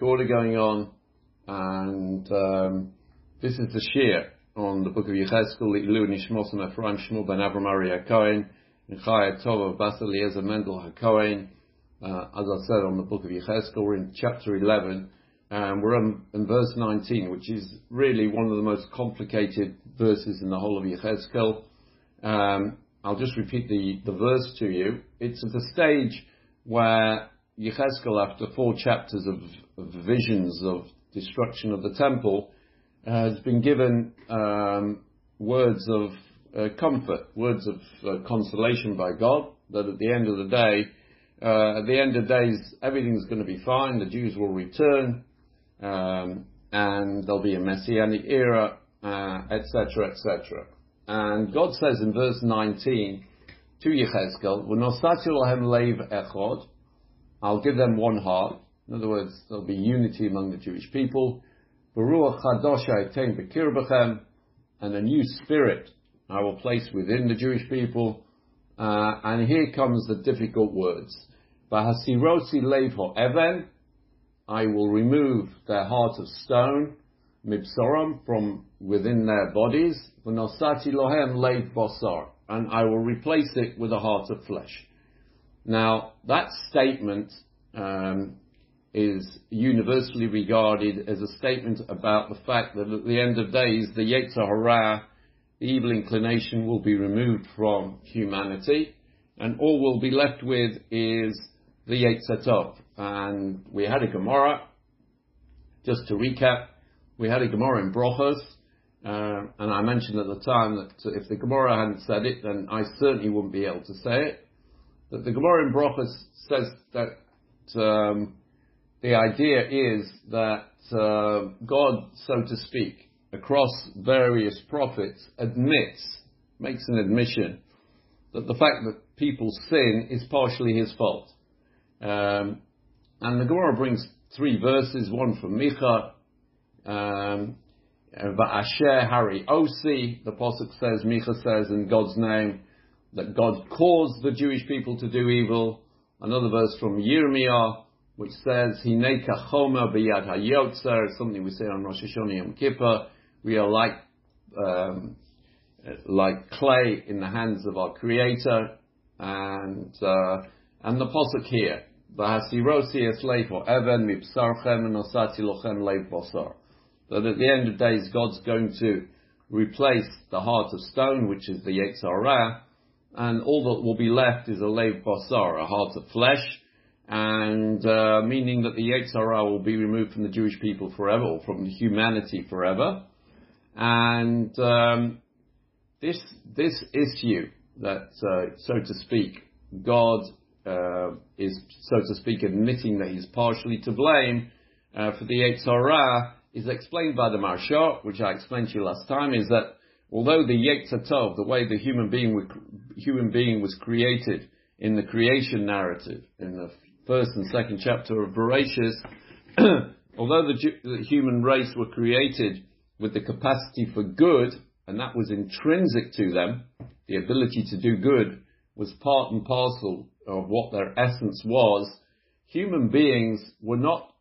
Quarter going on, and um, this is the shiur on the book of Yechezkel, Ilu Nishmos and Ephraim Shmuel ben Avram Ari HaKohen, and Chaya Tov of Bas Eliezer Mendel HaKohen. Uh, as I said on the book of Yechezkel, we're in chapter 11, and we're in, in, verse 19, which is really one of the most complicated verses in the whole of Yechezkel. Um, I'll just repeat the, the verse to you. It's at the stage where Yechezkel, after four chapters of, visions of destruction of the temple, has been given um, words of uh, comfort, words of uh, consolation by God, that at the end of the day, uh, at the end of days, everything's going to be fine, the Jews will return, um, and there'll be a messianic era, etc., uh, etc. And God says in verse 19 to Yechezkel, I'll give them one heart. In other words, there'll be unity among the Jewish people. And a new spirit I will place within the Jewish people. Uh, and here comes the difficult words. I will remove their heart of stone, mibsoram, from within their bodies, lohem and I will replace it with a heart of flesh. Now, that statement um, is universally regarded as a statement about the fact that at the end of days, the Yetzer Hara, the evil inclination, will be removed from humanity, and all we'll be left with is the Yetzer. And we had a Gemara, just to recap, we had a Gemara in Brochos, uh, and I mentioned at the time that if the Gemara hadn't said it, then I certainly wouldn't be able to say it that the Gemara in Brochos says that um, the idea is that uh, God, so to speak, across various prophets, admits, makes an admission that the fact that people sin is partially his fault. Um, and the Gemara brings three verses, one from Micha, um, Va'asher Hari Osi, the Pasuk says, Micha says in God's name, that God caused the Jewish people to do evil. Another verse from Yirmiyah, which says, Hineka choma b'yad hayotzer, something we say on Rosh Hashanah Yom Kippur. We are like, um, like clay in the hands of our Creator. And, uh, and the posuk here, V'hasirosi eslei for even mipsarchem and osati lochem leiv. That at the end of days, God's going to replace the heart of stone, which is the Yetzer Hara, and all that will be left is a lev basar, a heart of flesh, and uh, meaning that the Yetzer will be removed from the Jewish people forever, or from humanity forever. And um, this this issue that, uh, so to speak, God uh, is, so to speak, admitting that He's partially to blame uh, for the Yetzer is explained by the Maharsha, which I explained to you last time, is that although the Yetzer the way the human being, human being was created in the creation narrative, in the first and second chapter of Bereshit, although the, the human race were created with the capacity for good, and that was intrinsic to them, the ability to do good was part and parcel of what their essence was, human beings were not,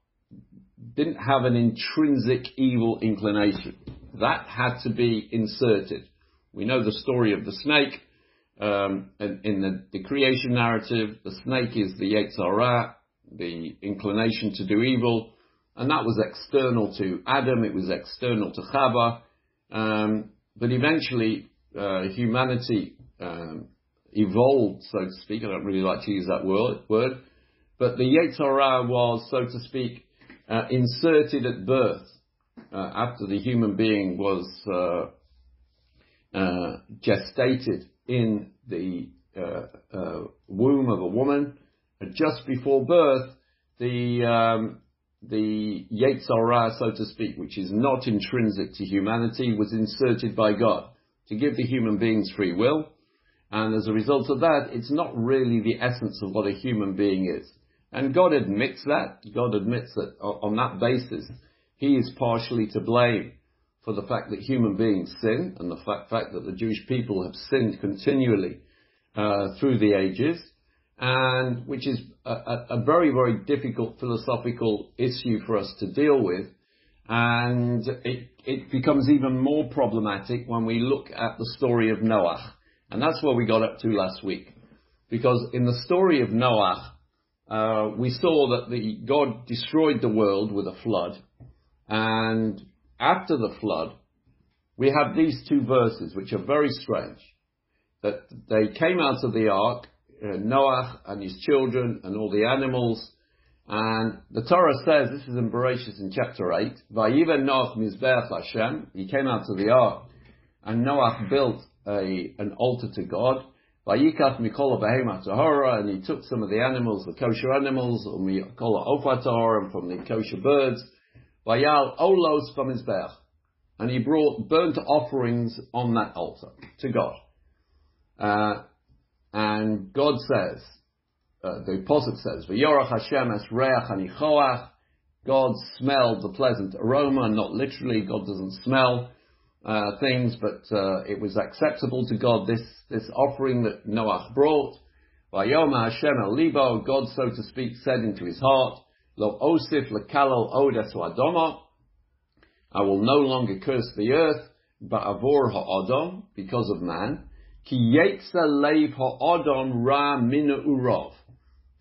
didn't have an intrinsic evil inclination. That had to be inserted. We know the story of the snake. Um, in, in the, the, creation narrative, the snake is the Yetzer Hara, the inclination to do evil, and that was external to Adam, it was external to Chava, um, but eventually uh, humanity um, evolved, so to speak. I don't really like to use that word, word but the Yetzer Hara was, so to speak, uh, inserted at birth after the human being was uh, uh, gestated in the uh, uh, womb of a woman, just before birth, the um, the Yetzer Hara, so to speak, which is not intrinsic to humanity, was inserted by God to give the human beings free will. And as a result of that, it's not really the essence of what a human being is. And God admits that. God admits that on that basis, he is partially to blame for the fact that human beings sin and the fact, that the Jewish people have sinned continually uh, through the ages. and which is a, a, a very, very difficult philosophical issue for us to deal with. And it, it becomes even more problematic when we look at the story of Noah. And that's where we got up to last week. Because in the story of Noah, uh, we saw that the, God destroyed the world with a flood. And after the flood, we have these two verses which are very strange. That they came out of the ark, uh, Noah and his children and all the animals, and the Torah says, this is in Bereshit in chapter 8, Vayiva Noach Mizbeach Hashem, he came out of the ark, and Noah built a, an altar to God, Vayikach Mikola Behema and he took some of the animals, the kosher animals, Mikola Ofa Tahora, and from the kosher birds, Vayal Olos from Mizbeach, and he brought burnt offerings on that altar to God. Uh, and God says, uh, the apostle says, "V'yorach Hashem es reach anichoach." God smelled the pleasant aroma, not literally. God doesn't smell uh, things, but uh, it was acceptable to God. This this offering that Noach brought. Vayoma Hashem el libo. God, so to speak, said into his heart, "Lo osif lekalol odes adoma." I will no longer curse the earth, but avor ha'adam, because of man. Ki yetsa leiv ha'adam ra mina urov.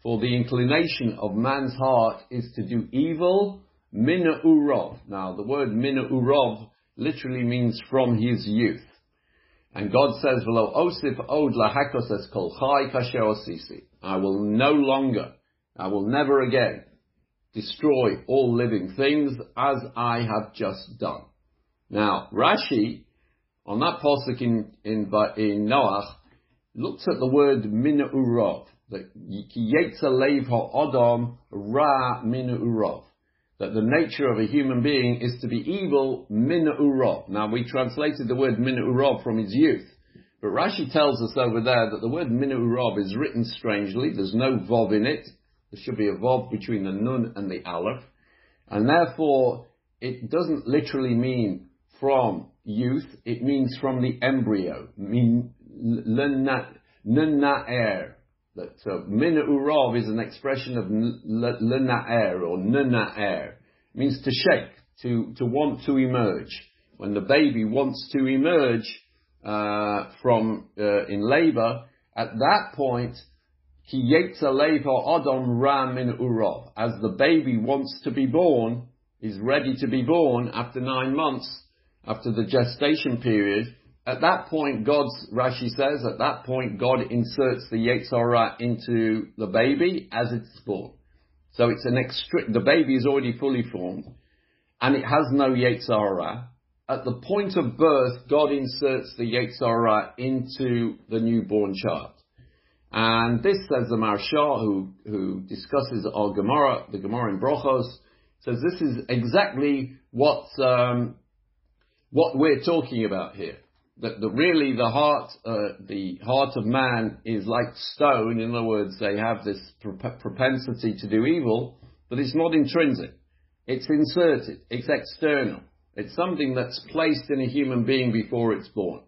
For the inclination of man's heart is to do evil, mina urov. Now, the word mina urov literally means from his youth. And God says, "V'lo osif od lahakos es kol chai kasher osisi." I will no longer, I will never again destroy all living things as I have just done. Now, Rashi, on that pasuk in, in, in Noach, looks at the word min urov, that ha'adam ra min urov, that the nature of a human being is to be evil min urov. Now, we translated the word min urov from his youth. But Rashi tells us over there that the word min urov is written strangely. There's no vov in it. There should be a vav between the nun and the aleph. And therefore, it doesn't literally mean from youth, it means from the embryo. Min, nuna'er. That uh, min urov is an expression of luna'er or nuna'er. It means to shake, to, to want to emerge. When the baby wants to emerge uh, from uh, in labor, at that point, Ki Adam Ram in Urov. As the baby wants to be born, is ready to be born after nine months, after the gestation period, at that point, God's, Rashi says, at that point, God inserts the Yetzer Hara into the baby as it's born. So it's an extra, the baby is already fully formed, and it has no Yetzer Hara. At the point of birth, God inserts the Yetzer Hara into the newborn child. And this, says the Maharsha, who, who discusses our Gemara, the Gemara in Brochos, says this is exactly what, um, what we're talking about here. That the, really the heart, uh, the heart of man is like stone. In other words, they have this prop- propensity to do evil, but it's not intrinsic. It's inserted. It's external. It's something that's placed in a human being before it's born.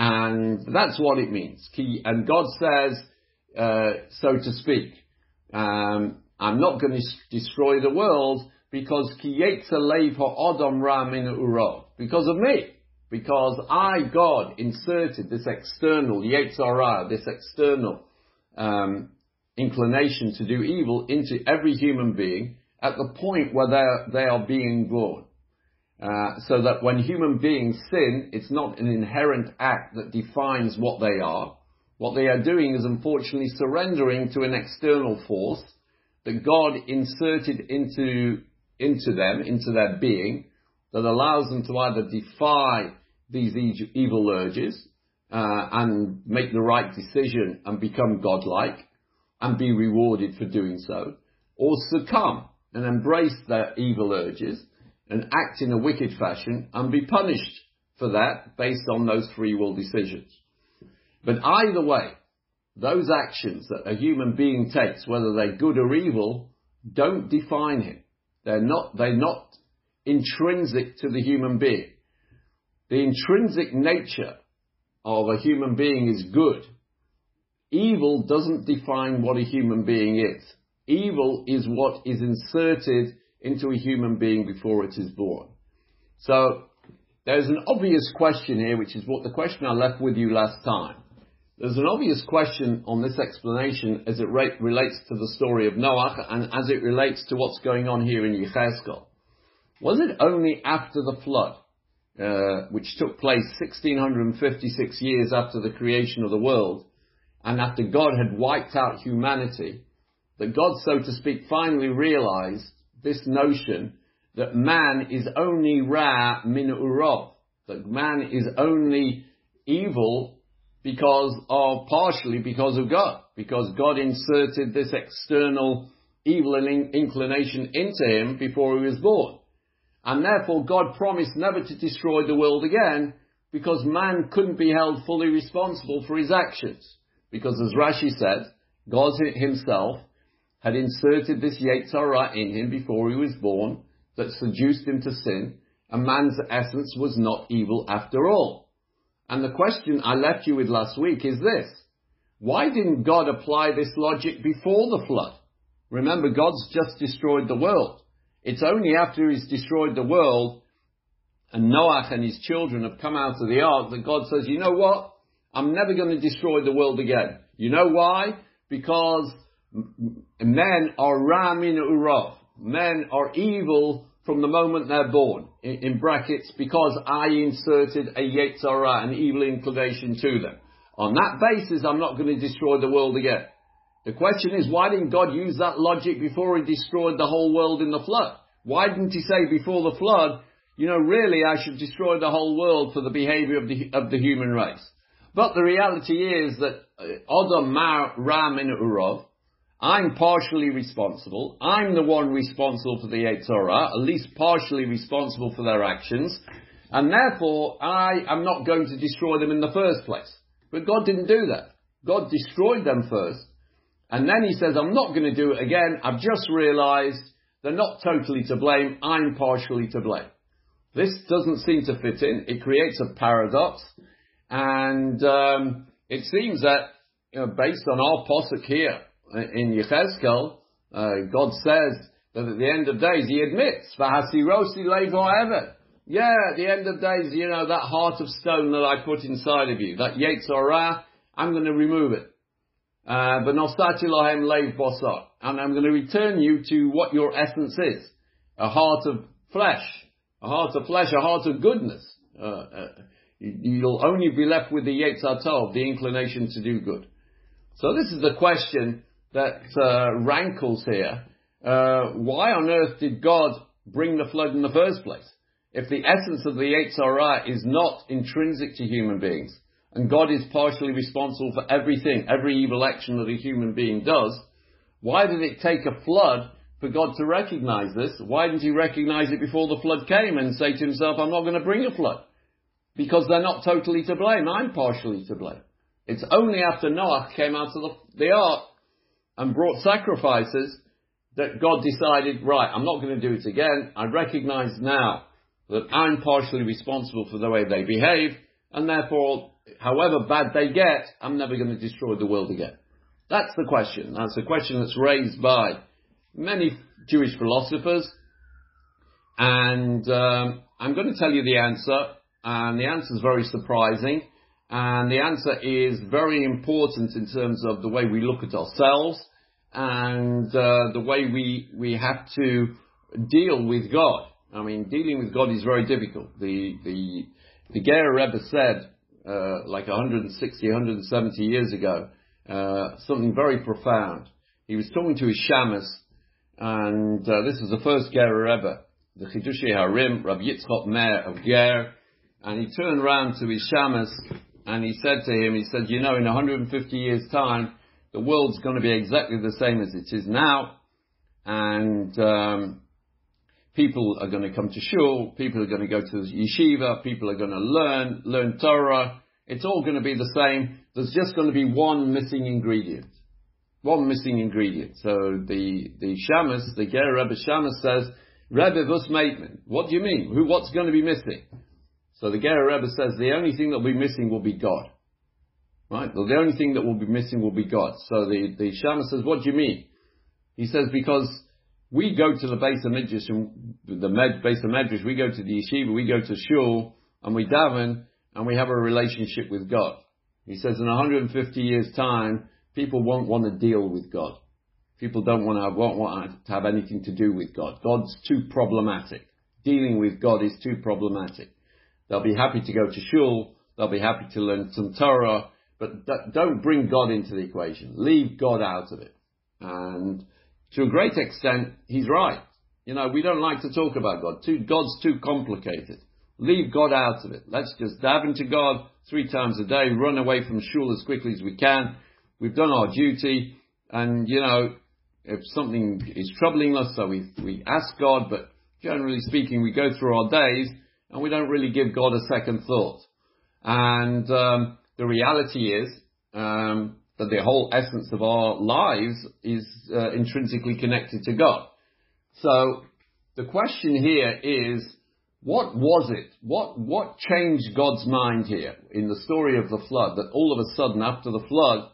And that's what it means. And God says, uh, so to speak, um, I'm not going to destroy the world because because of me. Because I, God, inserted this external Yetzer Hara, this external um, inclination to do evil into every human being at the point where they are being born. Uh, so that when human beings sin, it's not an inherent act that defines what they are. What they are doing is unfortunately surrendering to an external force that God inserted into, into them, into their being, that allows them to either defy these evil urges uh, and make the right decision and become godlike and be rewarded for doing so, or succumb and embrace their evil urges and act in a wicked fashion and be punished for that based on those free will decisions. But either way, those actions that a human being takes, whether they're good or evil, don't define him. They're not, they're not intrinsic to the human being. The intrinsic nature of a human being is good. evil doesn't define what a human being is. Evil is what is inserted into a human being before it is born. So there's an obvious question here, which is what the question I left with you last time. There's an obvious question on this explanation as it re- relates to the story of Noah and as it relates to what's going on here in Yechezkel. Was it only after the flood, uh, which took place 1656 years after the creation of the world, and after God had wiped out humanity, that God, so to speak, finally realized this notion that man is only ra min urov, that man is only evil because of, partially because of God, because God inserted this external evil inclination into him before he was born. And therefore God promised never to destroy the world again because man couldn't be held fully responsible for his actions. Because as Rashi said, God himself had inserted this Yetzer Hara in him before he was born that seduced him to sin, and man's essence was not evil after all. And the question I left you with last week is this. Why didn't God apply this logic before the flood? Remember, God's just destroyed the world. It's only after he's destroyed the world and Noah and his children have come out of the ark that God says, you know what? I'm never going to destroy the world again. You know why? Because men are ramin urav. Men are evil from the moment they're born, in, in brackets, because I inserted a Yetzer Hara, an evil inclination to them. On that basis, I'm not going to destroy the world again. The question is, why didn't God use that logic before he destroyed the whole world in the flood? Why didn't he say before the flood, you know, really I should destroy the whole world for the behavior of the, of the human race? But the reality is that uh, Adam Mar Ram in Urov, I'm partially responsible. I'm the one responsible for the Yetzer Hara, at least partially responsible for their actions, and therefore I am not going to destroy them in the first place. But God didn't do that. God destroyed them first, and then He says, I'm not going to do it again. I've just realized they're not totally to blame. I'm partially to blame. This doesn't seem to fit in. It creates a paradox, and um, it seems that you know, based on our posuk here, in Yechezkel, uh, God says that at the end of days, He admits, Vahasirosi levo ever. Yeah, at the end of days, you know, that heart of stone that I put inside of you, that Yetzer Hara, I'm going to remove it. Uh, but nosati lohem leiv bosar. And I'm going to return you to what your essence is. A heart of flesh. A heart of flesh, a heart of goodness. Uh, uh, you'll only be left with the Yetzer Tov, the inclination to do good. So this is the question that uh, rankles here. Uh, why on earth did God bring the flood in the first place? If the essence of the Yetzer Hara is not intrinsic to human beings, and God is partially responsible for everything, every evil action that a human being does, why did it take a flood for God to recognize this? Why didn't he recognize it before the flood came and say to himself, I'm not going to bring a flood? Because they're not totally to blame, I'm partially to blame. It's only after Noah came out of the, the ark and brought sacrifices that God decided, right, I'm not going to do it again. I recognize now that I'm partially responsible for the way they behave, and therefore, however bad they get, I'm never going to destroy the world again. That's the question. That's a question that's raised by many Jewish philosophers, and um, I'm going to tell you the answer, and the answer is very surprising, and the answer is very important in terms of the way we look at ourselves and uh, the way we we have to deal with God. I mean, dealing with God is very difficult. The the the Ger Rebbe said uh, like 160, 170 years ago uh, something very profound. He was talking to his shamus, and uh, this is the first Ger Rebbe, the Chidushei Harim, Rabbi Yitzchok Meir of Ger, and he turned around to his shamus and he said to him, he said, you know, in 150 years' time, the world's going to be exactly the same as it is now, and um, people are going to come to shul, people are going to go to yeshiva, people are going to learn, learn Torah. It's all going to be the same. There's just going to be one missing ingredient. One missing ingredient. So the, the Shamus, the Ger Rebbe Shamus says, Rebbe Vus Maitman. What do you mean? Who, what's going to be missing? So the Ger Rebbe says the only thing that will be missing will be God. Right? The only thing that will be missing will be God. So the, the Shama says, what do you mean? He says, because we go to the Beis HaMidrash, and the med, Beis HaMidrash, we go to the yeshiva, we go to shul, and we daven, and we have a relationship with God. He says in 150 years time, people won't want to deal with God. People don't want to, won't want to have anything to do with God. God's too problematic. Dealing with God is too problematic. They'll be happy to go to shul, they'll be happy to learn some Torah, but don't bring God into the equation. Leave God out of it. And to a great extent, he's right. You know, we don't like to talk about God. Too, God's too complicated. Leave God out of it. Let's just dive into God three times a day, run away from shul as quickly as we can. We've done our duty, and you know, if something is troubling us, so we we ask God, but generally speaking, we go through our days and we don't really give God a second thought. And um, the reality is um, that the whole essence of our lives is uh, intrinsically connected to God. So the question here is, what was it? What what changed God's mind here in the story of the flood? That all of a sudden, after the flood,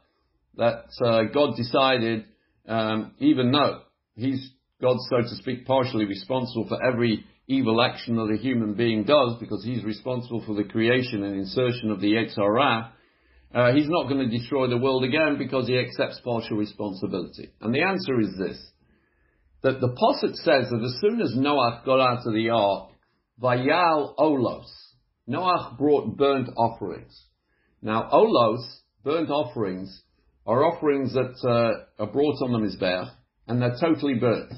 that uh, God decided, um, even though He's God, so to speak, partially responsible for every evil action that a human being does, because He's responsible for the creation and insertion of the Yetzer Hara, uh, he's not going to destroy the world again because he accepts partial responsibility. And the answer is this, that the Posset says that as soon as Noah got out of the ark, Vayal Olos, Noah brought burnt offerings. Now, Olos, burnt offerings, are offerings that uh, are brought on the Mizbeach, and they're totally burnt.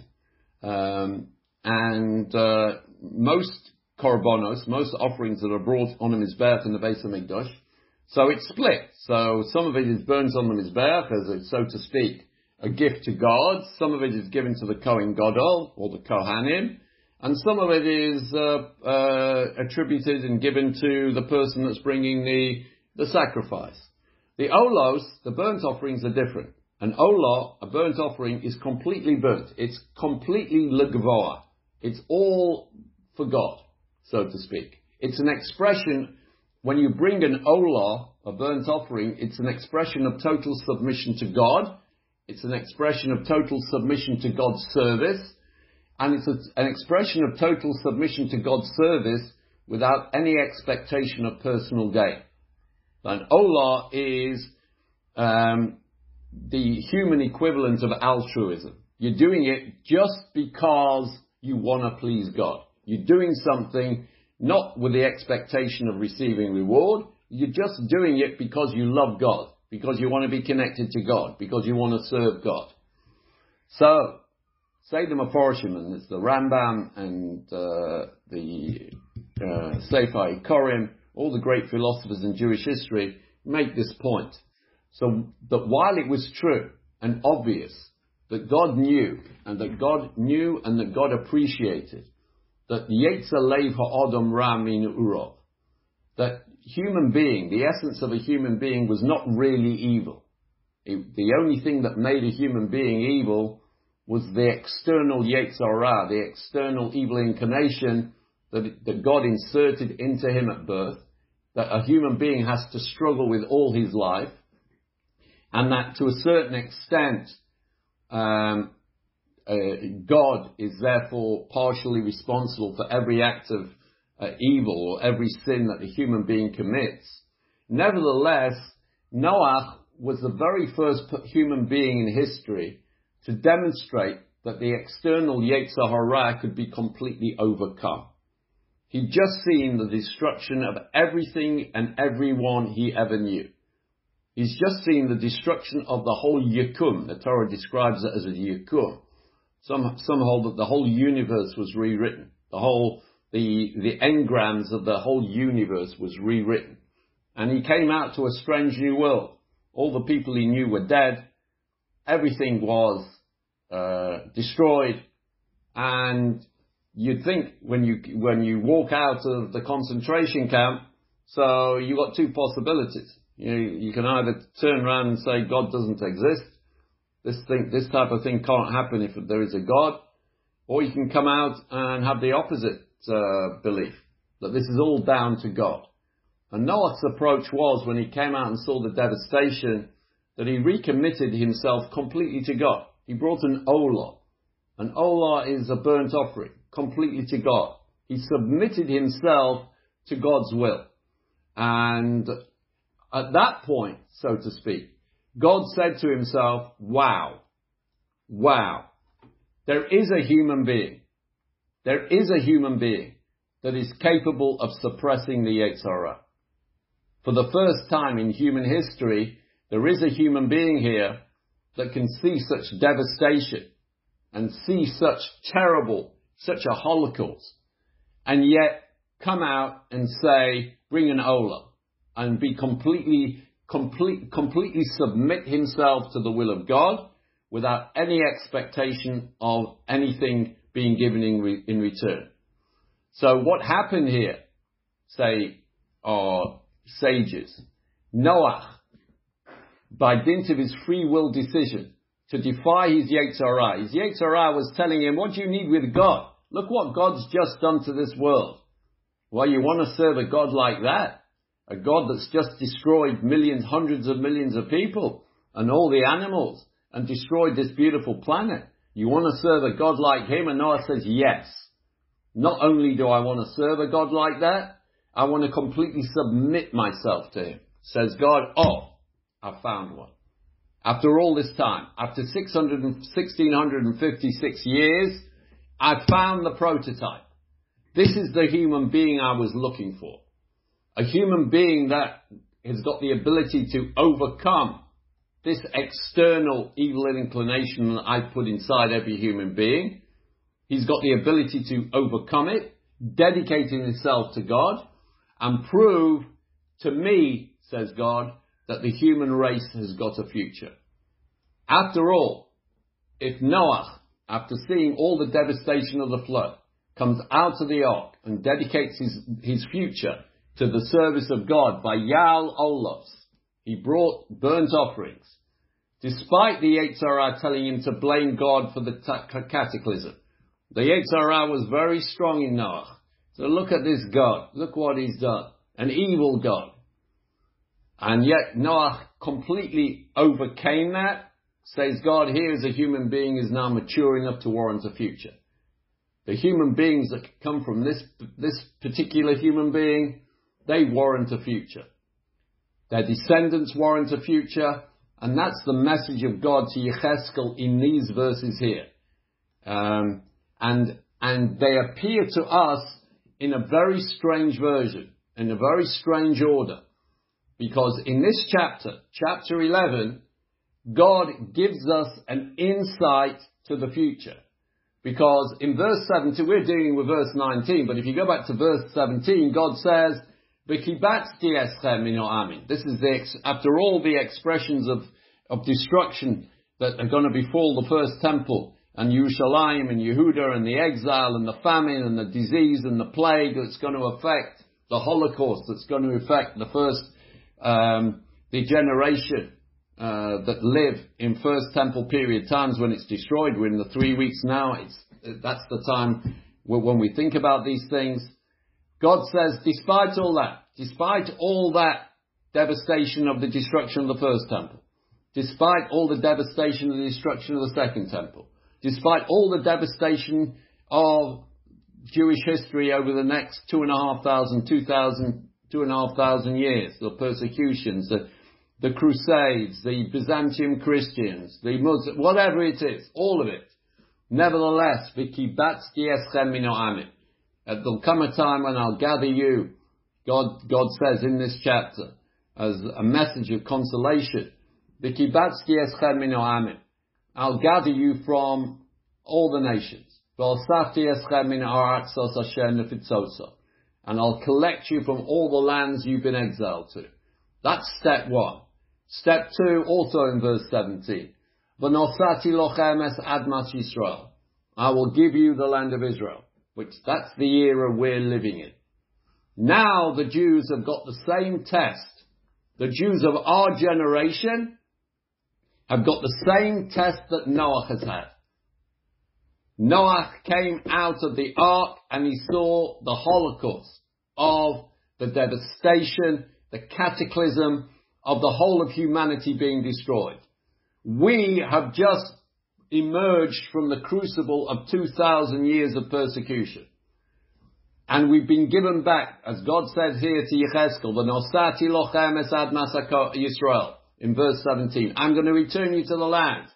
Um, and uh, most korbanos, most offerings that are brought on the Mizbeach in the Beis HaMikdash, so it's split. So some of it is burnt on the Mizbeach as a, so to speak, a gift to God. Some of it is given to the Kohen Gadol, or the Kohanim. And some of it is uh, uh, attributed and given to the person that's bringing the, the sacrifice. The olos, the burnt offerings are different. An olah, a burnt offering, is completely burnt. It's completely l'Gavoah. It's all for God, so to speak. It's an expression when you bring an olah, a burnt offering, it's an expression of total submission to God. It's an expression of total submission to God's service. And it's a, an expression of total submission to God's service without any expectation of personal gain. An olah is um, the human equivalent of altruism. You're doing it just because you want to please God. You're doing something not with the expectation of receiving reward. You're just doing it because you love God, because you want to be connected to God, because you want to serve God. So, say the Meforshim, it's the Rambam and uh, the uh, Sefer Korim, all the great philosophers in Jewish history make this point. So that while it was true and obvious that God knew and that God knew and that God appreciated that Yetzer Lev Ha'adam Ra Min Urov, that human being, the essence of a human being was not really evil. It, the only thing that made a human being evil was the external Yetzer Hara, the external evil inclination that, that God inserted into him at birth, that a human being has to struggle with all his life, and that to a certain extent, um, God is therefore partially responsible for every act of uh, evil or every sin that the human being commits. Nevertheless, Noah was the very first human being in history to demonstrate that the external Yetzer Hara could be completely overcome. He'd just seen the destruction of everything and everyone he ever knew. He's just seen the destruction of the whole Yakum. The Torah describes it as a Yakum. Some, some hold that the whole universe was rewritten. The whole, the, the engrams of the whole universe was rewritten. And he came out to a strange new world. All the people he knew were dead. Everything was uh, destroyed. And you'd think when you, when you walk out of the concentration camp, so you got two possibilities. You, you can either turn around and say God doesn't exist, this thing, this type of thing can't happen if there is a God. Or you can come out and have the opposite uh, belief that this is all down to God. And Noah's approach was, when he came out and saw the devastation, that he recommitted himself completely to God. He brought an olah. An olah is a burnt offering, completely to God. He submitted himself to God's will. And at that point, so to speak, God said to himself, wow, wow, there is a human being. There is a human being that is capable of suppressing the Yetzer Hara. For the first time in human history, there is a human being here that can see such devastation and see such terrible, such a holocaust, and yet come out and say, bring an Ola, and be completely, complete, completely submit himself to the will of God without any expectation of anything being given in, re, in return. So what happened here, say, our sages. Noah, by dint of his free will decision to defy his Yetzer Hara, his Yetzer Hara was telling him, what do you need with God? Look what God's just done to this world. Well, you want to serve a God like that? A God that's just destroyed millions, hundreds of millions of people and all the animals and destroyed this beautiful planet. You want to serve a God like him? And Noah says, yes. Not only do I want to serve a God like that, I want to completely submit myself to him. Says God, oh, I found one. After all this time, after 600 1656 years, I found the prototype. This is the human being I was looking for. A human being that has got the ability to overcome this external evil inclination that I put inside every human being. He's got the ability to overcome it, dedicating himself to God, and prove to me, says God, that the human race has got a future. After all, if Noah, after seeing all the devastation of the flood, comes out of the ark and dedicates his, his future to the service of God Vayal Olos. He brought burnt offerings, despite the Yetzer telling him to blame God for the cataclysm. The Yetzer was very strong in Noah. So look at this God. Look what he's done. An evil God. And yet Noah completely overcame that. Says God, here is a human being is now mature enough to warrant a future the human beings that come from this, this particular human being, they warrant a future. Their descendants warrant a future, and that's the message of God to Yechezkel in these verses here. Um, and, and they appear to us in a very strange version, in a very strange order. Because in this chapter, chapter 11, God gives us an insight to the future. Because in verse 17, we're dealing with verse 19, but if you go back to verse 17, God says, This is the, ex after all the expressions of, of destruction that are going to befall the first temple, and Yerushalayim and Yehuda and the exile and the famine and the disease and the plague that's going to affect the Holocaust, that's going to affect the first, um, the generation uh, that live in First Temple period times when it's destroyed. We're in the three weeks now. It's that's the time when we think about these things. God says, despite all that, despite all that devastation of the destruction of the first temple, despite all the devastation of the destruction of the second temple, despite all the devastation of Jewish history over the next two and a half thousand, two thousand, two and a half thousand years, the persecutions, the the Crusades, the Byzantium Christians, the Muslims, whatever it is, all of it. Nevertheless, v'kibatzti eschem mino'amim. There'll come a time when I'll gather you, God, God says in this chapter, as a message of consolation. I'll gather you from all the nations. And I'll collect you from all the lands you've been exiled to. That's step one. Step two, also in verse 17. V'nosati lochem es admas Yisrael. I will give you the land of Israel, which that's the era we're living in. Now the Jews have got the same test. The Jews of our generation have got the same test that Noah has had. Noah came out of the ark and he saw the holocaust of the devastation, the cataclysm of the whole of humanity being destroyed. We have just emerged from the crucible of 2,000 years of persecution. And we've been given back, as God said here to Yechezkel, the Nosati lochem esad masako Yisrael, in verse 17. I'm going to return you to the land.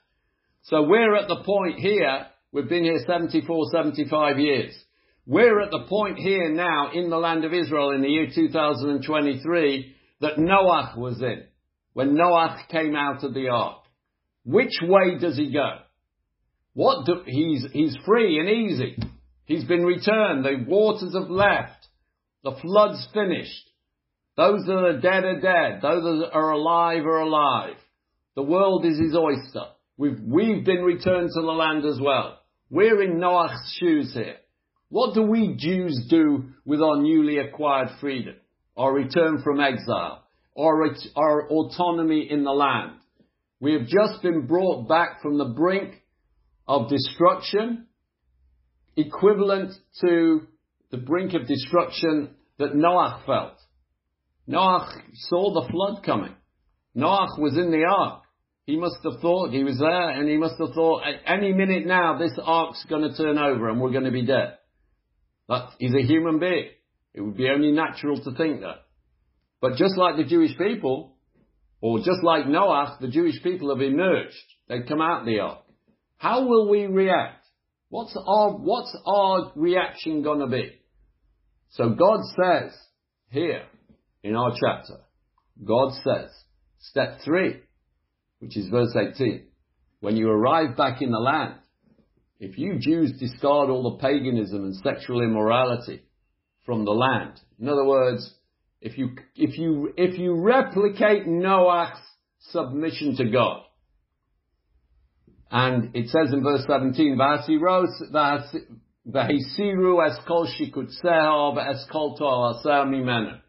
So we're at the point here, we've been here 74, 75 years. We're at the point here now in the land of Israel in the year 2023 that Noah was in, when Noah came out of the ark. Which way does he go? What do, he's, he's free and easy. He's been returned. The waters have left. The flood's finished. Those that are dead are dead. Those that are alive are alive. The world is his oyster. We've, we've been returned to the land as well. We're in Noah's shoes here. What do we Jews do with our newly acquired freedom? Our return from exile? Our, our autonomy in the land? We have just been brought back from the brink of destruction, equivalent to the brink of destruction that Noah felt. Noah saw the flood coming. Noah was in the ark. He must have thought, he was there, and he must have thought, at any minute now, this ark's going to turn over and we're going to be dead. That he's a human being. It would be only natural to think that. But just like the Jewish people, or just like Noah, the Jewish people have emerged. They've come out of the ark. How will we react? What's our, what's our reaction gonna be? So God says here in our chapter, God says, step three, which is verse 18, when you arrive back in the land, if you Jews discard all the paganism and sexual immorality from the land, in other words, if you, if you, if you replicate Noah's submission to God, and it says in verse 17, V'hasiru eskol shikutseha v'eskol to'al mimenu.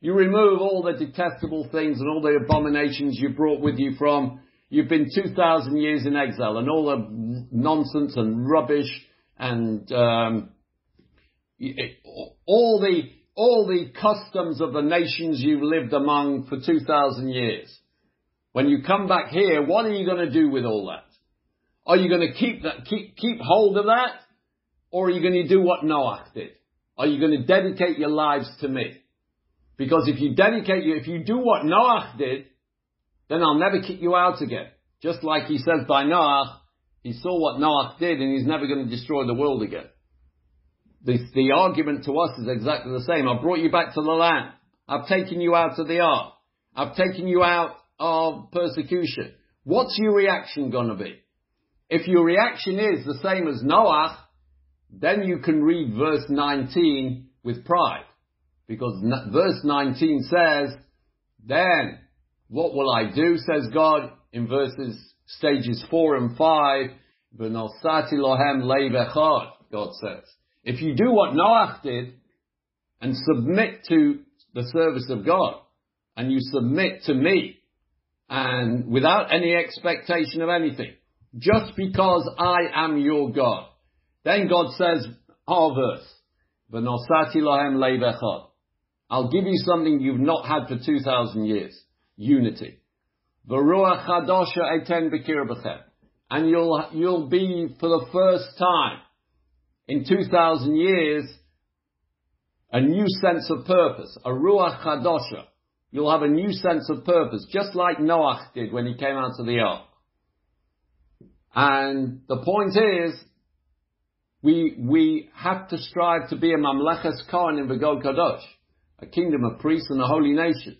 You remove all the detestable things and all the abominations you brought with you from, you've been 2,000 years in exile and all the nonsense and rubbish and, um, all the, all the customs of the nations you've lived among for 2,000 years. When you come back here, what are you going to do with all that? Are you going to keep that, keep, keep hold of that? Or are you going to do what Noah did? Are you going to dedicate your lives to me? Because if you dedicate you, if you do what Noah did, then I'll never kick you out again. Just like he says by Noah, he saw what Noah did and he's never going to destroy the world again. The, the argument to us is exactly the same. I've brought you back to the land. I've taken you out of the ark. I've taken you out of persecution. What's your reaction going to be? If your reaction is the same as Noah, then you can read verse 19 with pride. Because verse 19 says, then what will I do, says God, in verses, stages 4 and 5, V'nosati lohem leivechad, God says. If you do what Noah did, and submit to the service of God, and you submit to me, and without any expectation of anything, just because I am your God. Then God says, our verse. I'll give you something you've not had for 2,000 years. Unity. V'ruach. And you'll, you'll be for the first time in 2,000 years a new sense of purpose. A ruach chadosha. You'll have a new sense of purpose, just like Noah did when he came out of the ark. And the point is, we, we have to strive to be a mamleches kohen in Begod Kadosh, a kingdom of priests and a holy nation.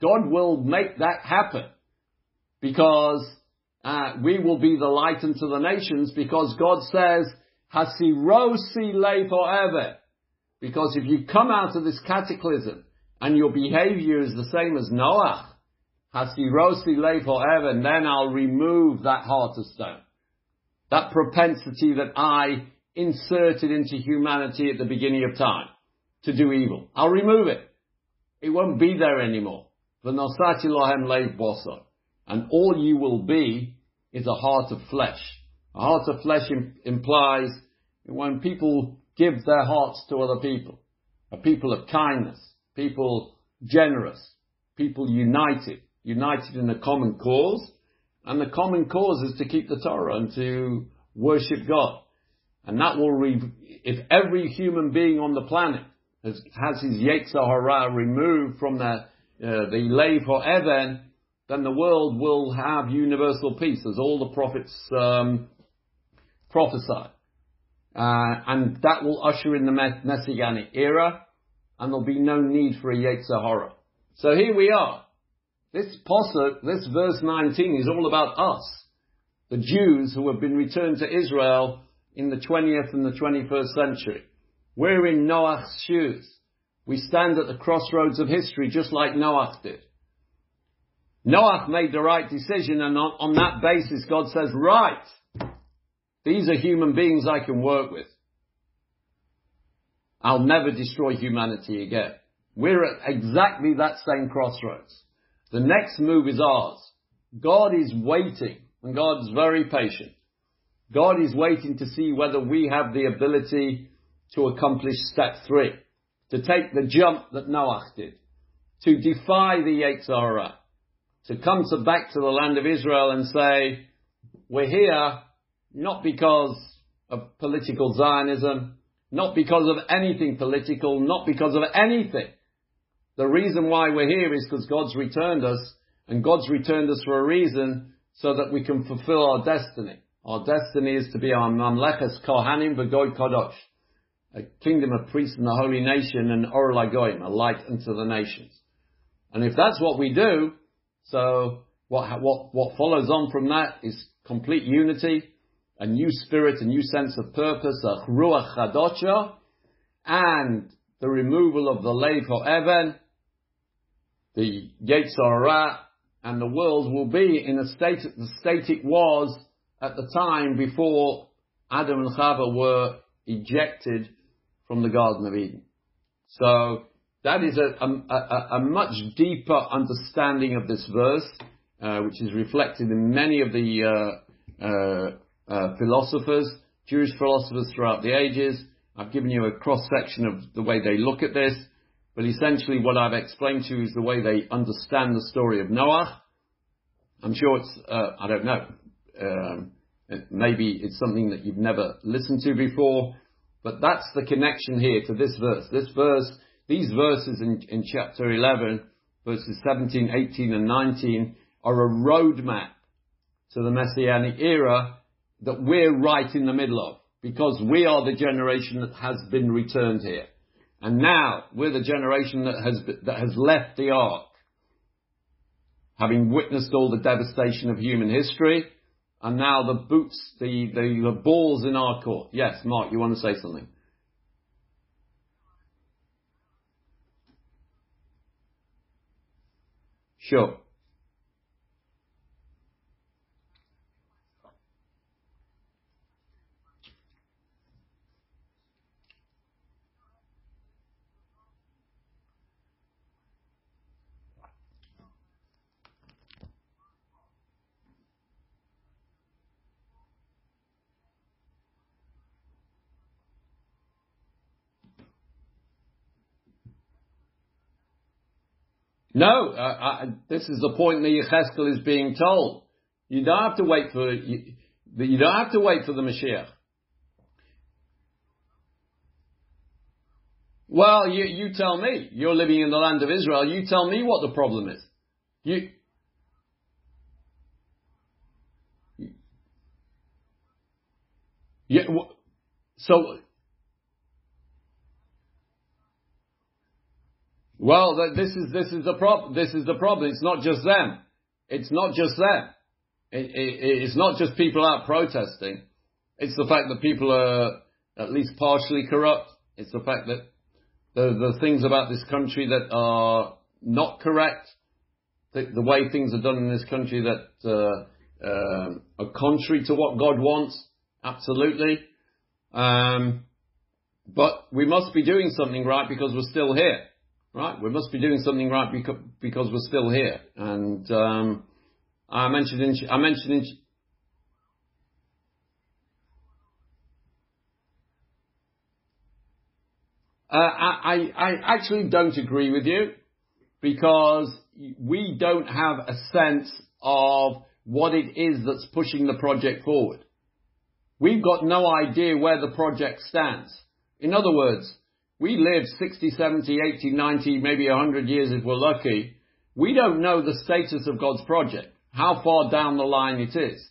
God will make that happen because uh, we will be the light unto the nations because God says, Hasirosi le forever. Because if you come out of this cataclysm and your behavior is the same as Noah, Hasirosi le forever, and then I'll remove that heart of stone. That propensity that I inserted into humanity at the beginning of time to do evil. I'll remove it. It won't be there anymore. And all you will be is a heart of flesh. A heart of flesh implies when people give their hearts to other people, a people of kindness, people generous, people united, united in a common cause. And the common cause is to keep the Torah and to worship God. And that will, re- if every human being on the planet has, has his Yetzer Hara removed from the, uh, the Lev Even, then the world will have universal peace, as all the prophets um, prophesied. Uh, and that will usher in the Messianic era, and there'll be no need for a Yetzer Hara. So here we are. This posuk, this verse 19 is all about us, the Jews who have been returned to Israel in the 20th and the 21st century. We're in Noah's shoes. We stand at the crossroads of history just like Noah did. Noah made the right decision and on, on that basis God says, right, these are human beings I can work with. I'll never destroy humanity again. We're at exactly that same crossroads. The next move is ours. God is waiting, and God's very patient. God is waiting to see whether we have the ability to accomplish step three, to take the jump that Noah did, to defy the Yetzer Hara, to come to back to the land of Israel and say, we're here not because of political Zionism, not because of anything political, not because of anything. The reason why we're here is because God's returned us, and God's returned us for a reason so that we can fulfill our destiny. Our destiny is to be our Mamleches Kohanim V'Goy Kadosh, a kingdom of priests and a holy nation, and Or Lagoim, a light unto the nations. And if that's what we do, so what, what, what follows on from that is complete unity, a new spirit, a new sense of purpose, a ruach chadosha, and the removal of the lev Even, the Yetzer Hara, and the world will be in a state, the state it was at the time before Adam and Chava were ejected from the Garden of Eden. So that is a, a, a, much deeper understanding of this verse, uh, which is reflected in many of the uh, uh, uh, philosophers, Jewish philosophers throughout the ages. I've given you a cross section of the way they look at this, but essentially what I've explained to you is the way they understand the story of Noah. I'm sure it's, uh, I don't know, um, maybe it's something that you've never listened to before, but that's the connection here to this verse. This verse these verses in, in chapter 11, verses 17, 18 and 19 are a roadmap to the Messianic era that we're right in the middle of because we are the generation that has been returned here. And now we're the generation that has, that has left the ark, having witnessed all the devastation of human history, and now the boots, the, the, the balls in our court. Yes, Mark, you want to say something? Sure. No, uh, I, this is the point that Yechezkel is being told. You don't have to wait for you, you don't have to wait for the Mashiach. Well, you, you tell me. You're living in the land of Israel. You tell me what the problem is. You, yeah, so Well, this is this is the problem. This is the problem. It's not just them. It's not just them. It, it, it's not just people out protesting. It's the fact that people are at least partially corrupt. It's the fact that the the things about this country that are not correct, the, the way things are done in this country that uh, uh, are contrary to what God wants. Absolutely. Um, but we must be doing something right because we're still here right, we must be doing something right because, we're still here. And um, I mentioned in, I mentioned in, Uh, I, I, I actually don't agree with you because we don't have a sense of what it is that's pushing the project forward. We've got no idea where the project stands. In other words, we live 60, 70, 80, 90, maybe 100 years if we're lucky. We don't know the status of God's project, how far down the line it is.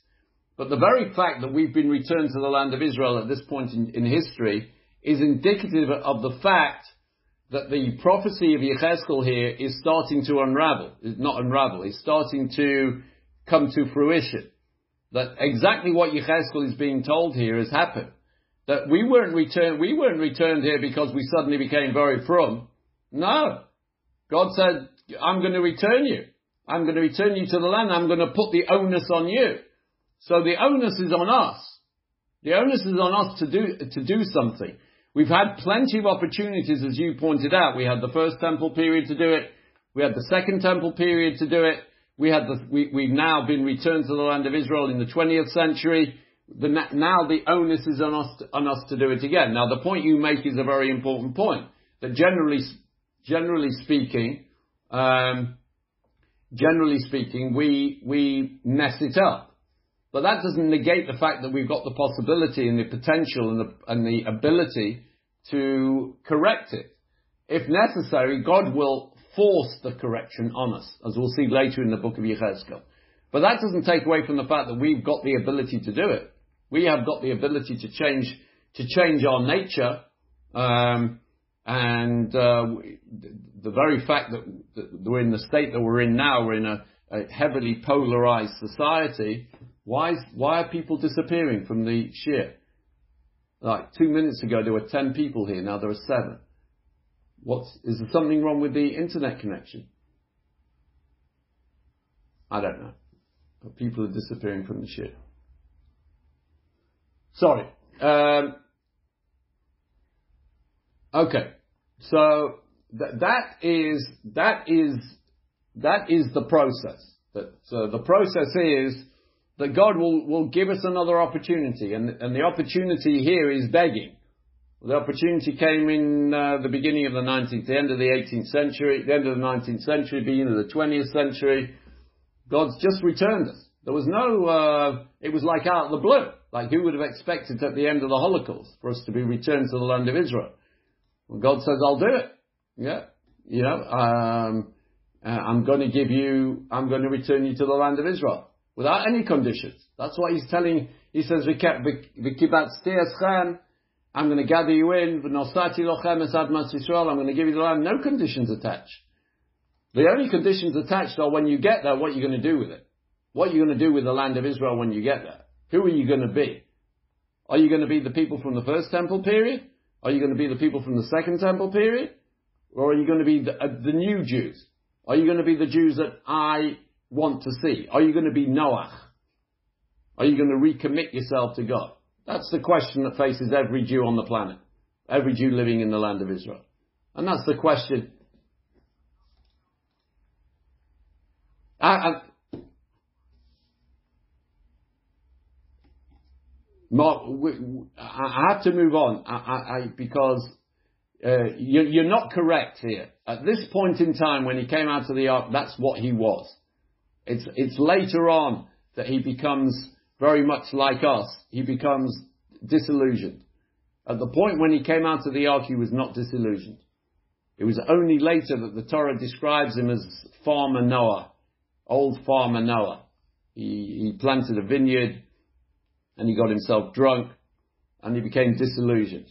But the very fact that we've been returned to the land of Israel at this point in, in history is indicative of the fact that the prophecy of Yechezkel here is starting to unravel, is not unravel, is starting to come to fruition. That exactly what Yechezkel is being told here has happened. That we weren't returned, we weren't returned here because we suddenly became very frum. No. God said, I'm going to return you. I'm going to return you to the land. I'm going to put the onus on you. So the onus is on us. The onus is on us to do, to do something. We've had plenty of opportunities, as you pointed out. We had the first temple period to do it. We had the second temple period to do it. We had the, we, we've now been returned to the land of Israel in the 20th century. The, now the onus is on us, to, on us to do it again. Now the point you make is a very important point. That generally, generally speaking, um, generally speaking, we, we mess it up. But that doesn't negate the fact that we've got the possibility and the potential and the, and the ability to correct it. If necessary, God will force the correction on us, as we'll see later in the book of Yechezkel. But that doesn't take away from the fact that we've got the ability to do it. We have got the ability to change, to change our nature, um, and uh, the very fact that, we're in the state that we're in now, we're in a, a heavily polarized society, why, is, why are people disappearing from the shiur? Like two minutes ago, there were ten people here. Now there are seven. What's is there something wrong with the internet connection? I don't know. But people are disappearing from the shiur. Sorry. Um, okay. So th- that is that is that is the process. That so the process is that God will, will give us another opportunity. And, and the opportunity here is begging. The opportunity came in uh, the beginning of the 19th, the end of the 18th century, the end of the 19th century, beginning of the 20th century. God's just returned us. There was no, uh, it was like out of the blue. Like who would have expected at the end of the Holocaust for us to be returned to the land of Israel? Well, God says, I'll do it. Yeah. You know, um, uh, I'm going to give you, I'm going to return you to the land of Israel without any conditions. That's what he's telling. He says, I'm going to gather you in, I'm going to give you the land, no conditions attached. The only conditions attached are when you get there, what you're going to do with it. What you're going to do with the land of Israel when you get there. Who are you going to be? Are you going to be the people from the first temple period? Are you going to be the people from the second temple period? Or are you going to be the, uh, the new Jews? Are you going to be the Jews that I want to see? Are you going to be Noach? Are you going to recommit yourself to God? That's the question that faces every Jew on the planet. Every Jew living in the land of Israel. And that's the question. I, I, Mark, I have to move on I, I, I, because uh, you, you, are not correct here. At this point in time, when he came out of the ark, that's what he was. It's, it's later on that he becomes very much like us. He becomes disillusioned. At the point when he came out of the ark, he was not disillusioned. It was only later that the Torah describes him as farmer Noah, old farmer Noah. He, he planted a vineyard and he got himself drunk and he became disillusioned.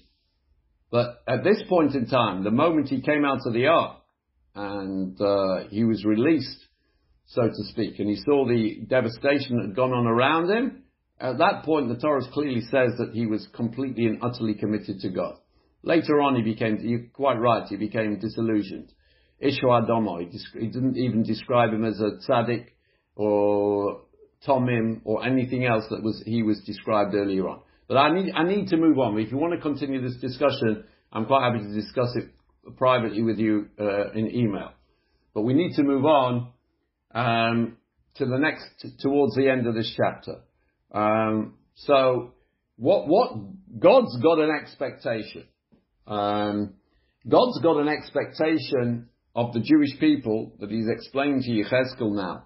But at this point in time, the moment he came out of the ark and uh, he was released so to speak, and he saw the devastation that had gone on around him, at that point the Torah clearly says that he was completely and utterly committed to God. Later on he became, you're quite right, he became disillusioned. Ishu Adomo, he, he didn't even describe him as a tzaddik or tomim or anything else that was he was described earlier on. But I need I need to move on. If you want to continue this discussion, I'm quite happy to discuss it privately with you uh, in email. But we need to move on um, to the next, towards the end of this chapter. Um, so, what, what, God's got an expectation. Um, God's got an expectation of the Jewish people that he's explained to Yechezkel now.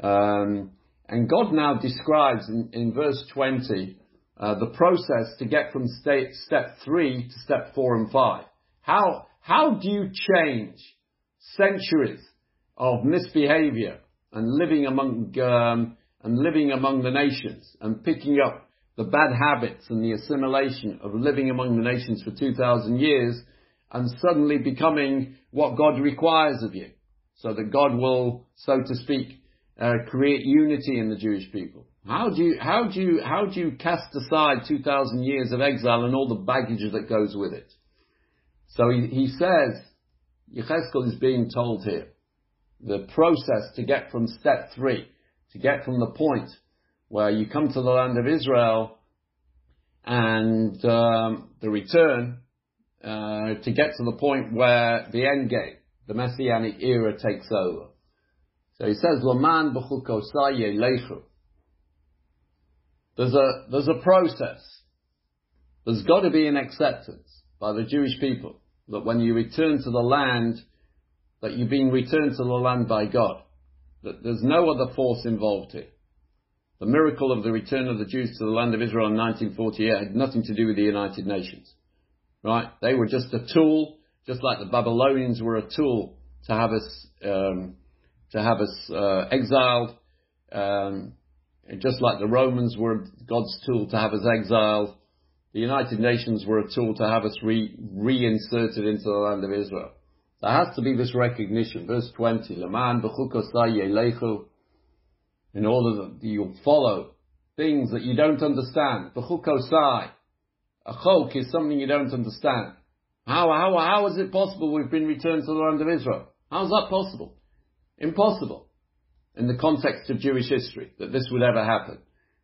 Um, and God now describes in, in verse 20 uh, the process to get from state, step 3 to step 4 and 5. How, how do you change centuries of misbehavior and living among um, and living among the nations and picking up the bad habits and the assimilation of living among the nations for 2,000 years and suddenly becoming what God requires of you. So that God will, so to speak, uh, create unity in the Jewish people. How do you, how do you, how do you cast aside 2,000 years of exile and all the baggage that goes with it? So he, he says, Yechezkel is being told here, the process to get from step three, to get from the point where you come to the land of Israel and um, the return uh, to get to the point where the end game, the messianic era takes over. So he says, "Laman lechu." There's a there's a process. There's got to be an acceptance by the Jewish people that when you return to the land, that you're being returned to the land by God. That there's no other force involved here. The miracle of the return of the Jews to the land of Israel in 1948 had nothing to do with the United Nations. Right? They were just a tool, just like the Babylonians were a tool to have us, um, to have us uh, exiled, um, just like the Romans were God's tool to have us exiled. The United Nations were a tool to have us re- reinserted into the land of Israel. There has to be this recognition. Verse 20, Laman yelechu, in order that you'll follow things that you don't understand. B'chukosai, a chok is something you don't understand. How, how, how is it possible we've been returned to the land of Israel? How is that possible? Impossible. In the context of Jewish history, that this would ever happen.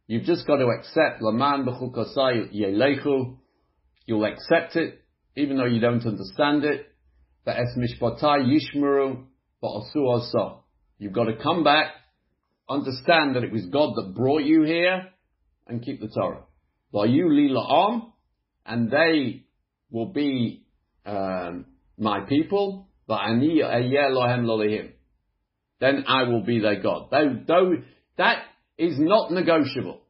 You've just got to accept Laman b'chukosai yelechu. You'll accept it, even though you don't understand it. Ve'es mishpatai yishmeru ba'asu asa. You've got to come back, understand that it was God that brought you here, and keep the Torah. Va'yu li la'am, and they will be um, my people. Va'ani ayeh lohem lolehim. Then I will be their God. Though, that is not negotiable.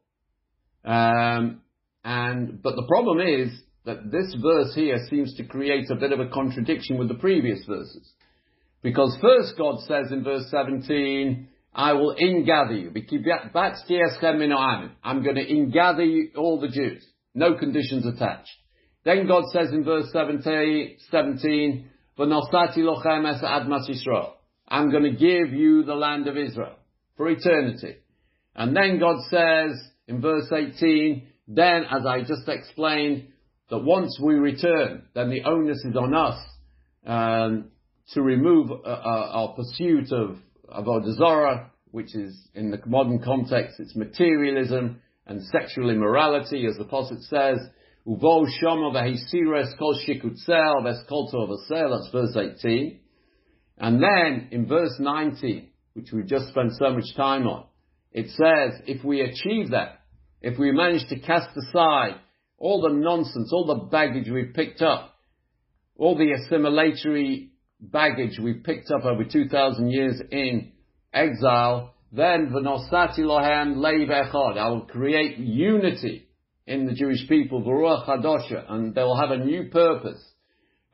Um, and but the problem is that this verse here seems to create a bit of a contradiction with the previous verses. Because first God says in verse 17, I will ingather you. I'm going to ingather you, all the Jews. No conditions attached. Then God says in verse 17, 17 I'm going to give you the land of Israel for eternity. And then God says in verse 18, then as I just explained, that once we return, then the onus is on us um, to remove uh, uh, our pursuit of, of Avodah which is in the modern context, it's materialism and sexual immorality, as the Prophet says, Uvo v'hisires kol shikutzel that's verse 18. And then in verse 19, which we've just spent so much time on, it says, if we achieve that, if we manage to cast aside all the nonsense, all the baggage we've picked up, all the assimilatory baggage we've picked up over 2,000 years in exile, then v'nosati lohem leiv echad. I will create unity in the Jewish people, v'ruach hadosha, and they will have a new purpose.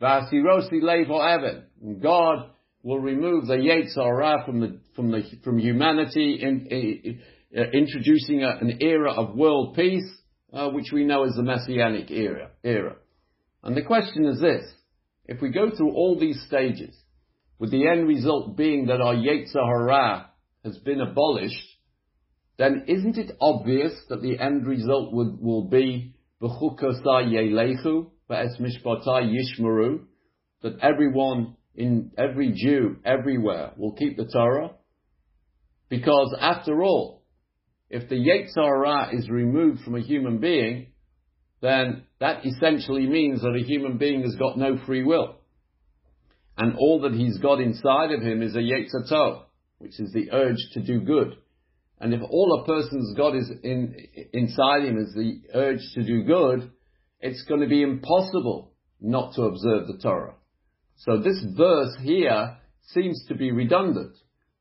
V'asirosi leiv Evan. God will remove the Yetzer Hara from the, from the, from humanity in, uh, introducing a, an era of world peace, uh, which we know as the Messianic era, era. And the question is this, if we go through all these stages, with the end result being that our Yetzer Hara has been abolished, then isn't it obvious that the end result would, will be B'chukosai yelechu, B'es mishpatai yishmaru, that everyone in every Jew everywhere will keep the Torah? Because after all, if the Yetzer Hara is removed from a human being, then that essentially means that a human being has got no free will. And all that he's got inside of him is a Yetzer Tov, which is the urge to do good. And if all a person's got is in, inside him is the urge to do good, it's going to be impossible not to observe the Torah. So this verse here seems to be redundant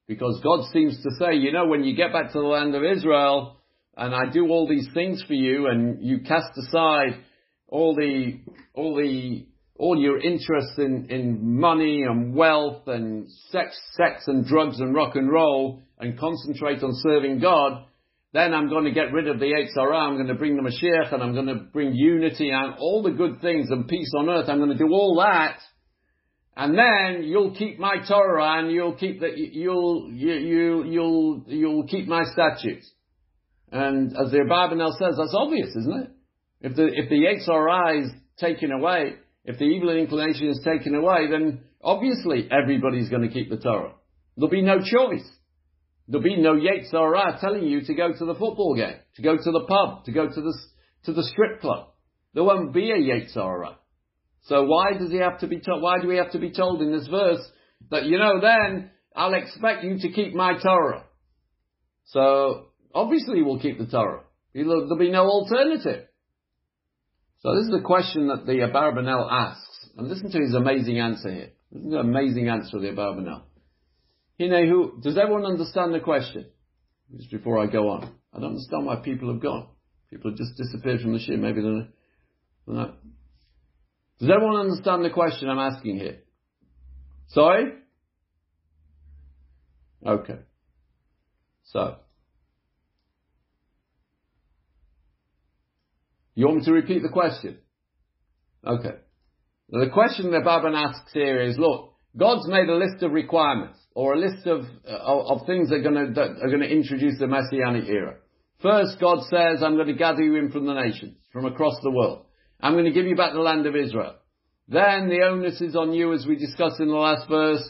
because God seems to say, you know, when you get back to the land of Israel and I do all these things for you and you cast aside all the, all the, all your interest in, in money and wealth and sex, sex and drugs and rock and roll and concentrate on serving God, then I'm going to get rid of the Yetzer I'm going to bring the Mashiach and I'm going to bring unity and all the good things and peace on earth. I'm going to do all that. And then you'll keep my Torah and you'll keep the, you'll, you, you, you'll, you'll keep my statutes. And as the Abarbanel says, that's obvious, isn't it? If the, if the Yetzer is taken away, if the evil inclination is taken away, then obviously everybody's going to keep the Torah. There'll be no choice. There'll be no Yetzer Hara telling you to go to the football game, to go to the pub, to go to the, to the strip club. There won't be a Yetzer Hara. So why does he have to be told, why do we have to be told in this verse that, you know, then I'll expect you to keep my Torah. So obviously we'll keep the Torah. There'll be no alternative. So this is the question that the Abarbanel asks. And listen to his amazing answer here. Listen to the amazing answer of the Abarbanel. Hinehu, does everyone understand the question? Just before I go on. I don't understand why people have gone. People have just disappeared from the shiur. Maybe they're not. Does everyone understand the question I'm asking here? Sorry? Okay. So. You want me to repeat the question? Okay. the question that Baban asks here is, look, God's made a list of requirements or a list of, uh, of things that are going to, that are going to introduce the Messianic era. First, God says, I'm going to gather you in from the nations, from across the world. I'm going to give you back the land of Israel. Then the onus is on you, as we discussed in the last verse,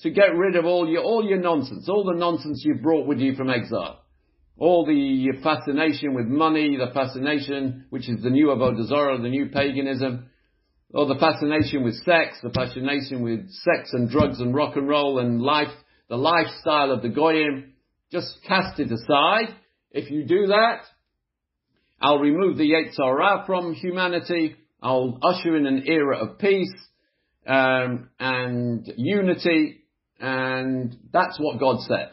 to get rid of all your, all your nonsense, all the nonsense you've brought with you from exile. All the fascination with money, the fascination, which is the new Avodah Zarah, the new paganism, or the fascination with sex, the fascination with sex and drugs and rock and roll and life, the lifestyle of the Goyim, just cast it aside. If you do that, I'll remove the Yetzer Hara from humanity. I'll usher in an era of peace um, and unity, and that's what God said.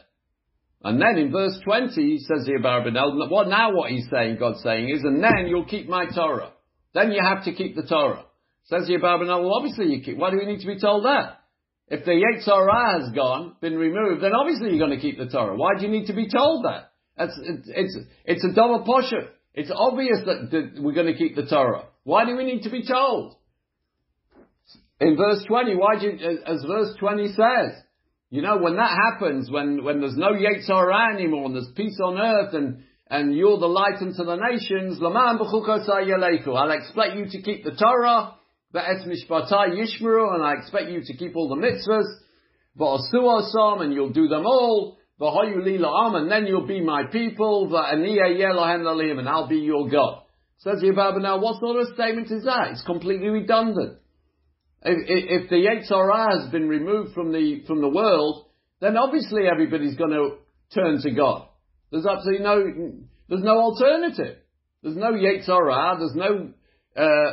And then in verse 20, he says here, Barbanel, what now what he's saying, God's saying is, and then you'll keep my Torah. Then you have to keep the Torah. Says the Abarbanel, well obviously you keep, why do we need to be told that? If the Yetzer Hara has gone, been removed, then obviously you're going to keep the Torah. Why do you need to be told that? It's, it's, it's, it's a double posher. It's obvious that, we're going to keep the Torah. Why do we need to be told? In verse 20, why do you, as verse 20 says, you know, when that happens, when, when there's no Yetzer Hara anymore, and there's peace on earth, and, and you're the light unto the nations, I'll expect you to keep the Torah, Ve'et mishpatai yishmeru, and I expect you to keep all the mitzvahs. Va'asu asam, and you'll do them all. And then you'll be my people. And I'll be your God. Says the Yavaba, now what sort of statement is that? It's completely redundant. If, if, the Yetzer Hara has been removed from the, from the world, then obviously everybody's going to turn to God. There's absolutely no, there's no alternative. There's no Yetzer Hara, there's no, uh,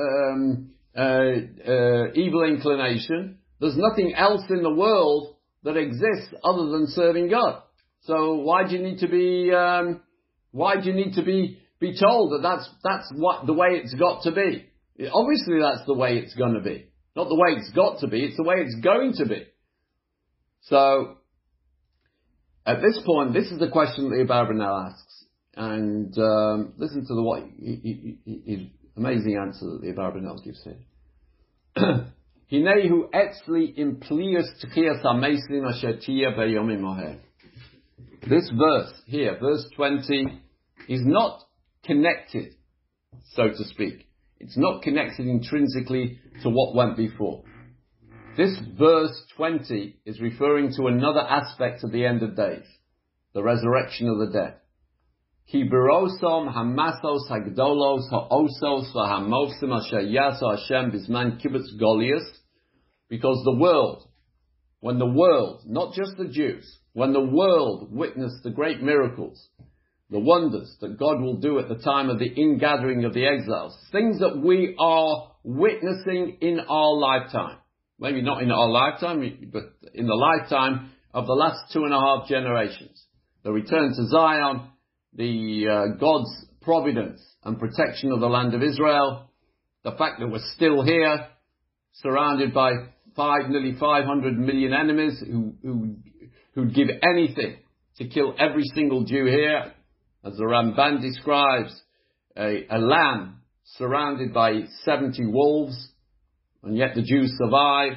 um, uh, uh, evil inclination. There's nothing else in the world that exists other than serving God. So why do you need to be? Um, why do you need to be be told that that's that's what the way it's got to be? Obviously, that's the way it's going to be. Not the way it's got to be. It's the way it's going to be. So at this point, this is the question that Abarbanel asks, and um, listen to the what he, he, he, Amazing answer that the Abarbanel gives here. Hinehu etzli implius tchias ameslin asher beyomim moher. This verse here, verse 20, is not connected, so to speak. It's not connected intrinsically to what went before. This verse 20 is referring to another aspect of the end of days, the resurrection of the dead. Kibirosom hamasos hagdolos ha'osos asher yaso Hashem bisman kibbutz. Because the world, when the world, not just the Jews, when the world witnessed the great miracles, the wonders that God will do at the time of the ingathering of the exiles, things that we are witnessing in our lifetime. maybe not in our lifetime, but in the lifetime of the last two and a half generations. The return to Zion, the uh, God's providence and protection of the land of Israel, the fact that we're still here, surrounded by five, nearly 500 million enemies who, who, who'd give anything to kill every single Jew here, as the Ramban describes, a, a lamb surrounded by 70 wolves, and yet the Jews survive.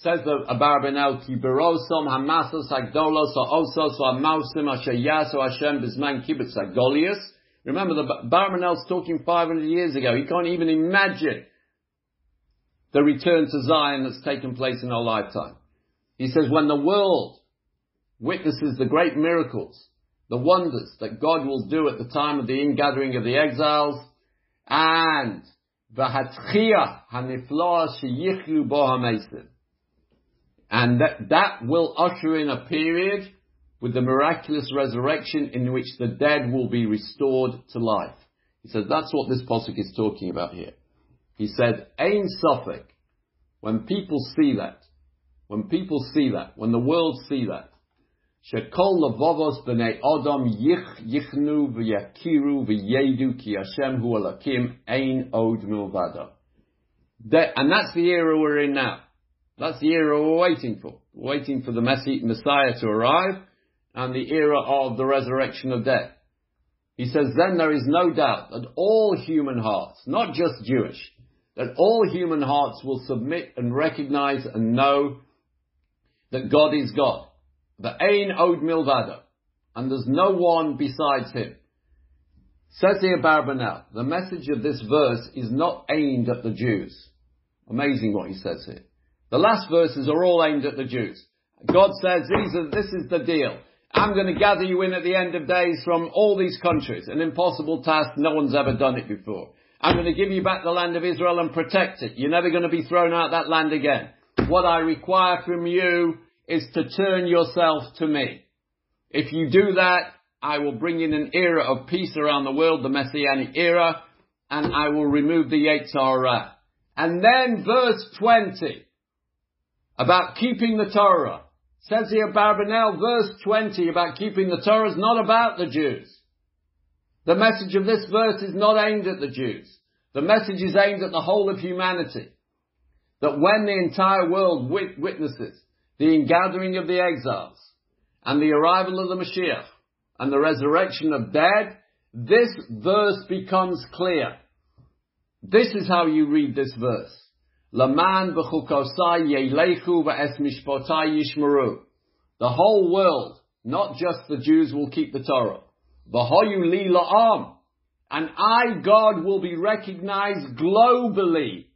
Says the Abarbanel, Ki berosom hamasos hagdolos ha'osos ha'mausim asher yaso Hashem bizman kibbutz ha'golius. Remember, the Barmanel's talking 500 years ago. He can't even imagine the return to Zion that's taken place in our lifetime. He says, when the world witnesses the great miracles, the wonders that God will do at the time of the ingathering of the exiles, and v'hatchia hanifloa sheyichlu bo And that, that will usher in a period with the miraculous resurrection in which the dead will be restored to life. He says that's what this posuk is talking about here. He said, Ain Sophic, when people see that, when people see that, when the world see that, Shekol levovos b'nei odom yich yichnu v'yakiru v'yedu ki Hashem hu alakim ein od milvado. And that's the era we're in now. That's the era we're waiting for. Waiting for the Messiah to arrive and the era of the resurrection of death. He says, then there is no doubt that all human hearts, not just Jewish, that all human hearts will submit and recognize and know that God is God. The Ein Od Milvado. And there's no one besides him. Says here Barbanel, the message of this verse is not aimed at the Jews. Amazing what he says here. The last verses are all aimed at the Jews. God says, these are, this is the deal. I'm going to gather you in at the end of days from all these countries. An impossible task. No one's ever done it before. I'm going to give you back the land of Israel and protect it. You're never going to be thrown out that land again. What I require from you is to turn yourself to me. If you do that, I will bring in an era of peace around the world, the Messianic era, and I will remove the Yetzer Hara. And then verse 20, about keeping the Torah. Says here Barbanel, verse 20 about keeping the Torah is not about the Jews. The message of this verse is not aimed at the Jews. The message is aimed at the whole of humanity. That when the entire world witnesses the ingathering of the exiles and the arrival of the Mashiach and the resurrection of dead, this verse becomes clear. This is how you read this verse. Laman yishmaru. The whole world, not just the Jews, will keep the Torah. V'hoyu li la'am. And I, God, will be recognized globally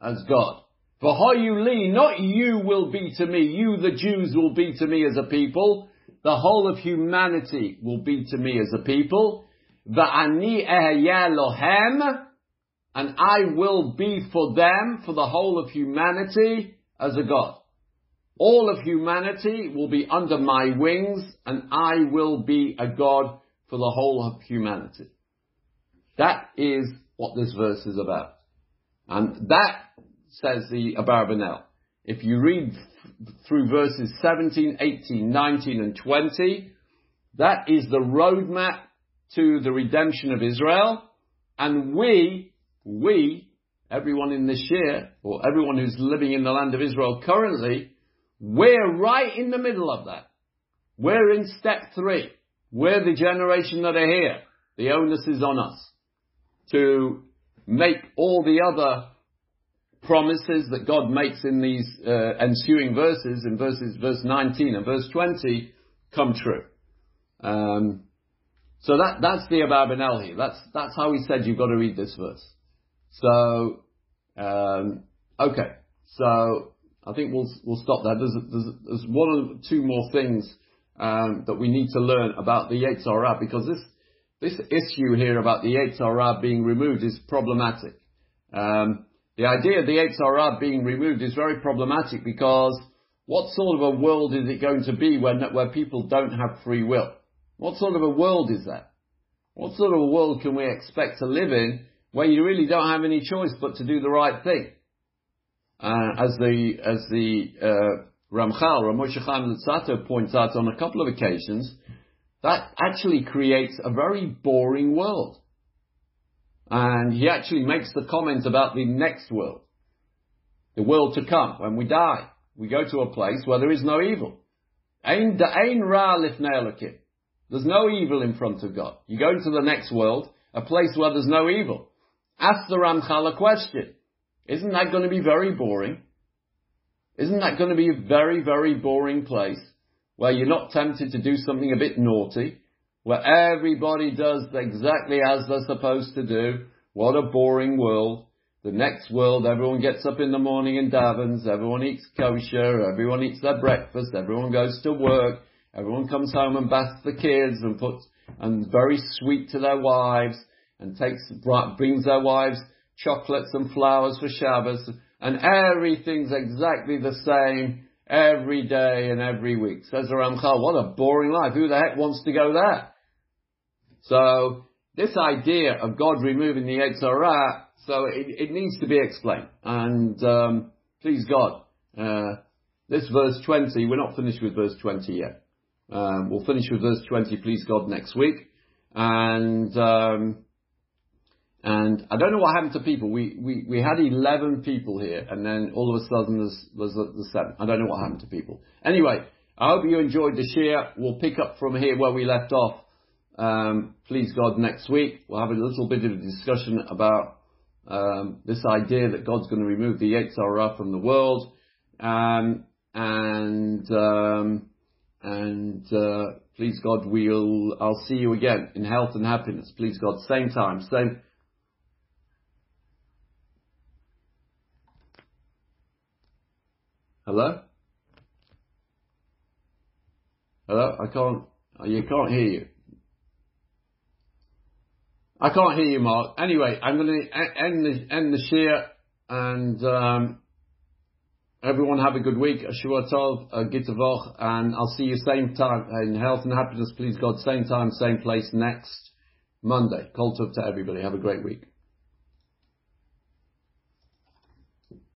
as God. V'hoyu li, not you will be to me, you the Jews will be to me as a people. The whole of humanity will be to me as a people. V'ani ehya lohem and I will be for them, for the whole of humanity, as a God. All of humanity will be under my wings, and I will be a God for the whole of humanity. That is what this verse is about. And that, says the Abarbanel, if you read through verses 17, 18, 19, and 20, that is the roadmap to the redemption of Israel, and we we, everyone in this year, or everyone who's living in the land of Israel currently, we're right in the middle of that. We're in step three. We're the generation that are here. The onus is on us to make all the other promises that God makes in these uh, ensuing verses, in verses verse 19 and verse 20, come true. Um, so that that's the Abarbanel here. That's that's how he said you've got to read this verse. So, um, okay. So I think we'll we'll stop there. There's there's, there's one or two more things um, that we need to learn about the Yetzer Hara because this this issue here about the Yetzer Hara being removed is problematic. Um, the idea of the Yetzer Hara being removed is very problematic because what sort of a world is it going to be when where people don't have free will? What sort of a world is that? What sort of a world can we expect to live in where you really don't have any choice but to do the right thing. uh, as the as the uh, Ramchal, Ramosha Chaim Luzzatto points out on a couple of occasions, that actually creates a very boring world. And he actually makes the comment about the next world, the world to come, when we die. We go to a place where there is no evil. There's no evil in front of God. You go into the next world, a place where there's no evil. Ask the Ramchal a question. Isn't that going to be very boring? Isn't that going to be a very, very boring place where you're not tempted to do something a bit naughty, where everybody does exactly as they're supposed to do? What a boring world. The next world, everyone gets up in the morning and davens, everyone eats kosher, everyone eats their breakfast, everyone goes to work, everyone comes home and baths the kids and puts, and very sweet to their wives, and takes, brings their wives chocolates and flowers for Shabbos, and everything's exactly the same every day and every week. Says the Ramchal, what a boring life. Who the heck wants to go there? So, this idea of God removing the Hara, so it, it, needs to be explained. And, um, please God, uh, this verse 20, we're not finished with verse 20 yet. Um, we'll finish with verse 20, please God, next week. And, um, and I don't know what happened to people. We, we, we had 11 people here, and then all of a sudden there's, there's the seven. I don't know what happened to people. Anyway, I hope you enjoyed the shiur. We'll pick up from here where we left off. Um, please God, next week we'll have a little bit of a discussion about um, this idea that God's going to remove the Yetzer from the world, um, and um, and uh, please God, we'll I'll see you again in health and happiness. Please God, same time, same Hello? Hello? I can't, you can't hear you. I can't hear you, Mark. Anyway, I'm going to end the, end the shiur and, um, everyone have a good week. Shavua Tov, Gittavoch, and I'll see you same time in health and happiness, please God, same time, same place next Monday. Call to everybody. Have a great week.